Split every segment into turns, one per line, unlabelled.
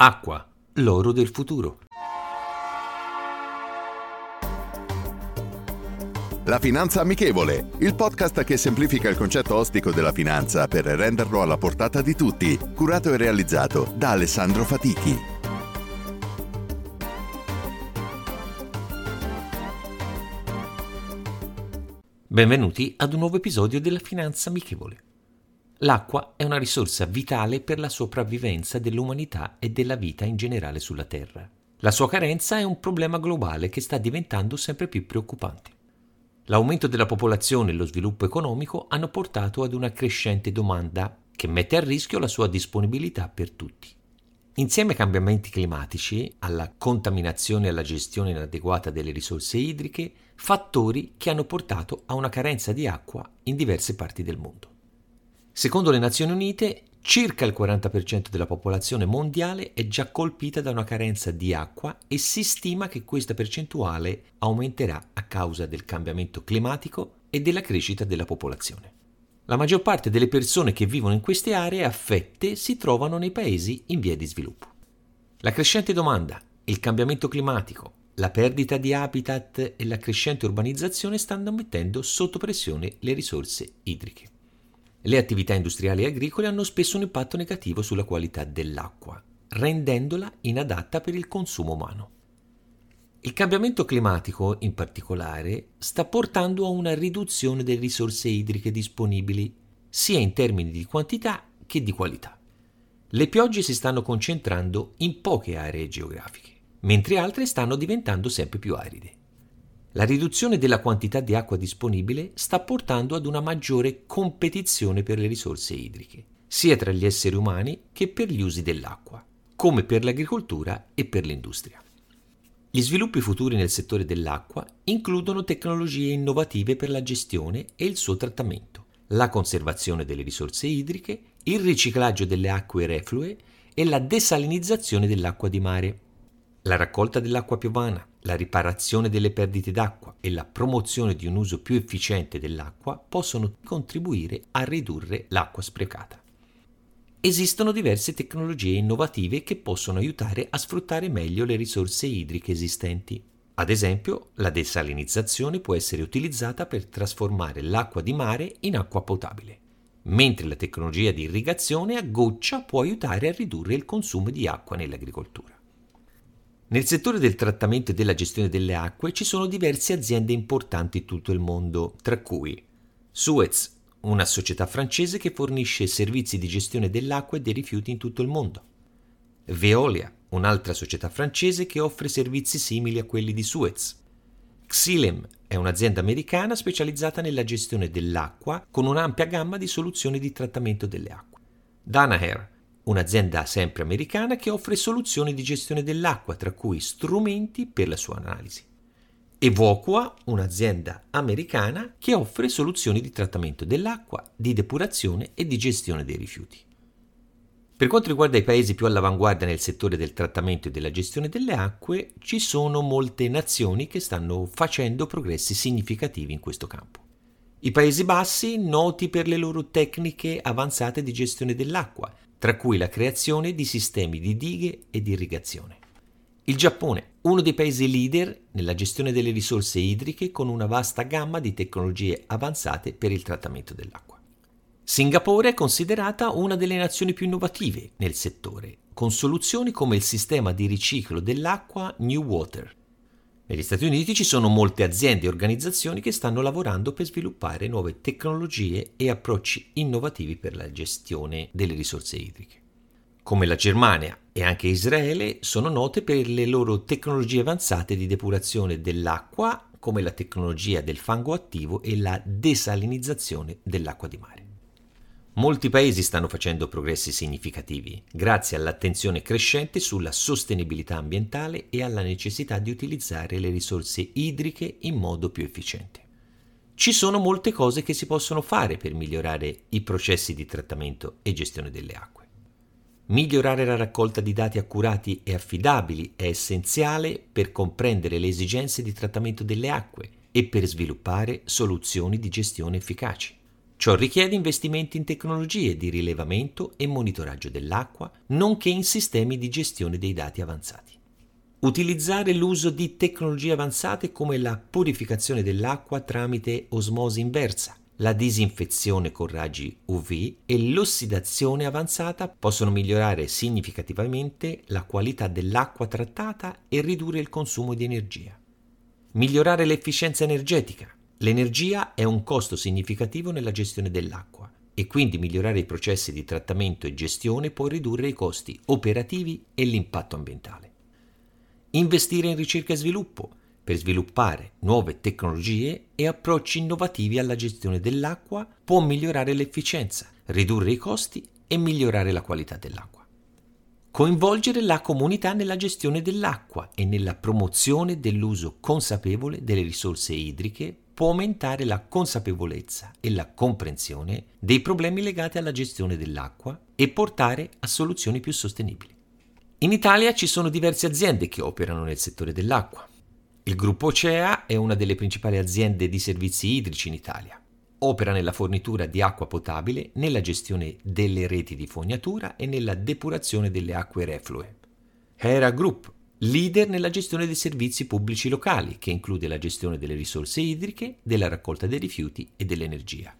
Acqua, l'oro del futuro.
La Finanza Amichevole, il podcast che semplifica il concetto ostico della finanza per renderlo alla portata di tutti, curato e realizzato da Alessandro Fatichi.
Benvenuti ad un nuovo episodio della Finanza Amichevole. L'acqua è una risorsa vitale per la sopravvivenza dell'umanità e della vita in generale sulla Terra. La sua carenza è un problema globale che sta diventando sempre più preoccupante. L'aumento della popolazione e lo sviluppo economico hanno portato ad una crescente domanda che mette a rischio la sua disponibilità per tutti. Insieme ai cambiamenti climatici, alla contaminazione e alla gestione inadeguata delle risorse idriche, fattori che hanno portato a una carenza di acqua in diverse parti del mondo. Secondo le Nazioni Unite, circa il 40% della popolazione mondiale è già colpita da una carenza di acqua e si stima che questa percentuale aumenterà a causa del cambiamento climatico e della crescita della popolazione. La maggior parte delle persone che vivono in queste aree affette si trovano nei paesi in via di sviluppo. La crescente domanda, il cambiamento climatico, la perdita di habitat e la crescente urbanizzazione stanno mettendo sotto pressione le risorse idriche. Le attività industriali e agricole hanno spesso un impatto negativo sulla qualità dell'acqua, rendendola inadatta per il consumo umano. Il cambiamento climatico, in particolare, sta portando a una riduzione delle risorse idriche disponibili, sia in termini di quantità che di qualità. Le piogge si stanno concentrando in poche aree geografiche, mentre altre stanno diventando sempre più aride. La riduzione della quantità di acqua disponibile sta portando ad una maggiore competizione per le risorse idriche, sia tra gli esseri umani che per gli usi dell'acqua, come per l'agricoltura e per l'industria. Gli sviluppi futuri nel settore dell'acqua includono tecnologie innovative per la gestione e il suo trattamento, la conservazione delle risorse idriche, il riciclaggio delle acque reflue e la desalinizzazione dell'acqua di mare. La raccolta dell'acqua piovana, la riparazione delle perdite d'acqua e la promozione di un uso più efficiente dell'acqua possono contribuire a ridurre l'acqua sprecata. Esistono diverse tecnologie innovative che possono aiutare a sfruttare meglio le risorse idriche esistenti. Ad esempio, la desalinizzazione può essere utilizzata per trasformare l'acqua di mare in acqua potabile, mentre la tecnologia di irrigazione a goccia può aiutare a ridurre il consumo di acqua nell'agricoltura. Nel settore del trattamento e della gestione delle acque ci sono diverse aziende importanti in tutto il mondo, tra cui Suez, una società francese che fornisce servizi di gestione dell'acqua e dei rifiuti in tutto il mondo. Veolia, un'altra società francese che offre servizi simili a quelli di Suez. Xylem è un'azienda americana specializzata nella gestione dell'acqua con un'ampia gamma di soluzioni di trattamento delle acque. Danaher, un'azienda sempre americana che offre soluzioni di gestione dell'acqua, tra cui strumenti per la sua analisi. E Vocua, un'azienda americana che offre soluzioni di trattamento dell'acqua, di depurazione e di gestione dei rifiuti. Per quanto riguarda i paesi più all'avanguardia nel settore del trattamento e della gestione delle acque, ci sono molte nazioni che stanno facendo progressi significativi in questo campo. I Paesi Bassi, noti per le loro tecniche avanzate di gestione dell'acqua, tra cui la creazione di sistemi di dighe e di irrigazione. Il Giappone, uno dei paesi leader nella gestione delle risorse idriche con una vasta gamma di tecnologie avanzate per il trattamento dell'acqua. Singapore è considerata una delle nazioni più innovative nel settore, con soluzioni come il sistema di riciclo dell'acqua New Water, negli Stati Uniti ci sono molte aziende e organizzazioni che stanno lavorando per sviluppare nuove tecnologie e approcci innovativi per la gestione delle risorse idriche. Come la Germania e anche Israele sono note per le loro tecnologie avanzate di depurazione dell'acqua, come la tecnologia del fango attivo e la desalinizzazione dell'acqua di mare. Molti paesi stanno facendo progressi significativi, grazie all'attenzione crescente sulla sostenibilità ambientale e alla necessità di utilizzare le risorse idriche in modo più efficiente. Ci sono molte cose che si possono fare per migliorare i processi di trattamento e gestione delle acque. Migliorare la raccolta di dati accurati e affidabili è essenziale per comprendere le esigenze di trattamento delle acque e per sviluppare soluzioni di gestione efficaci. Ciò richiede investimenti in tecnologie di rilevamento e monitoraggio dell'acqua, nonché in sistemi di gestione dei dati avanzati. Utilizzare l'uso di tecnologie avanzate come la purificazione dell'acqua tramite osmosi inversa, la disinfezione con raggi UV e l'ossidazione avanzata possono migliorare significativamente la qualità dell'acqua trattata e ridurre il consumo di energia. Migliorare l'efficienza energetica, L'energia è un costo significativo nella gestione dell'acqua e quindi migliorare i processi di trattamento e gestione può ridurre i costi operativi e l'impatto ambientale. Investire in ricerca e sviluppo per sviluppare nuove tecnologie e approcci innovativi alla gestione dell'acqua può migliorare l'efficienza, ridurre i costi e migliorare la qualità dell'acqua. Coinvolgere la comunità nella gestione dell'acqua e nella promozione dell'uso consapevole delle risorse idriche può aumentare la consapevolezza e la comprensione dei problemi legati alla gestione dell'acqua e portare a soluzioni più sostenibili. In Italia ci sono diverse aziende che operano nel settore dell'acqua. Il gruppo Ocea è una delle principali aziende di servizi idrici in Italia. Opera nella fornitura di acqua potabile, nella gestione delle reti di fognatura e nella depurazione delle acque reflue. Hera Group leader nella gestione dei servizi pubblici locali, che include la gestione delle risorse idriche, della raccolta dei rifiuti e dell'energia.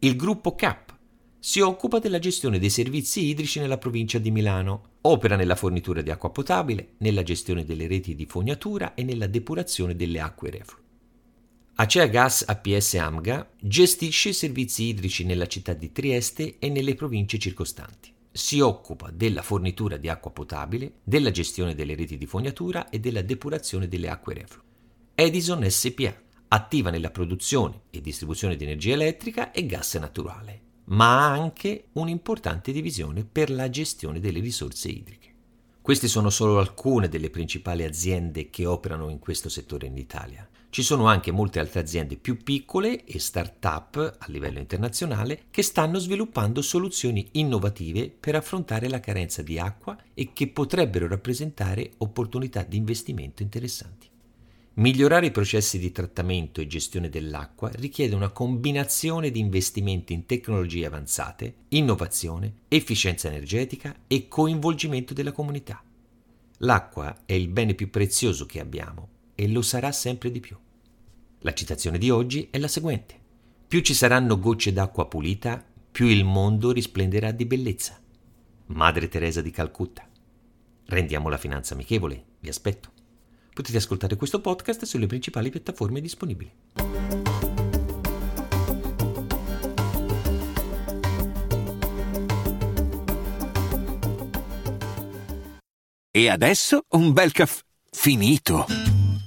Il gruppo CAP si occupa della gestione dei servizi idrici nella provincia di Milano, opera nella fornitura di acqua potabile, nella gestione delle reti di fognatura e nella depurazione delle acque reflue. Acea Gas APS Amga gestisce i servizi idrici nella città di Trieste e nelle province circostanti si occupa della fornitura di acqua potabile, della gestione delle reti di fognatura e della depurazione delle acque reflue. Edison SPA, attiva nella produzione e distribuzione di energia elettrica e gas naturale, ma ha anche un'importante divisione per la gestione delle risorse idriche. Queste sono solo alcune delle principali aziende che operano in questo settore in Italia. Ci sono anche molte altre aziende più piccole e start-up a livello internazionale che stanno sviluppando soluzioni innovative per affrontare la carenza di acqua e che potrebbero rappresentare opportunità di investimento interessanti. Migliorare i processi di trattamento e gestione dell'acqua richiede una combinazione di investimenti in tecnologie avanzate, innovazione, efficienza energetica e coinvolgimento della comunità. L'acqua è il bene più prezioso che abbiamo e lo sarà sempre di più. La citazione di oggi è la seguente. Più ci saranno gocce d'acqua pulita, più il mondo risplenderà di bellezza. Madre Teresa di Calcutta. Rendiamo la finanza amichevole, vi aspetto. Potete ascoltare questo podcast sulle principali piattaforme disponibili.
E adesso un bel caffè finito.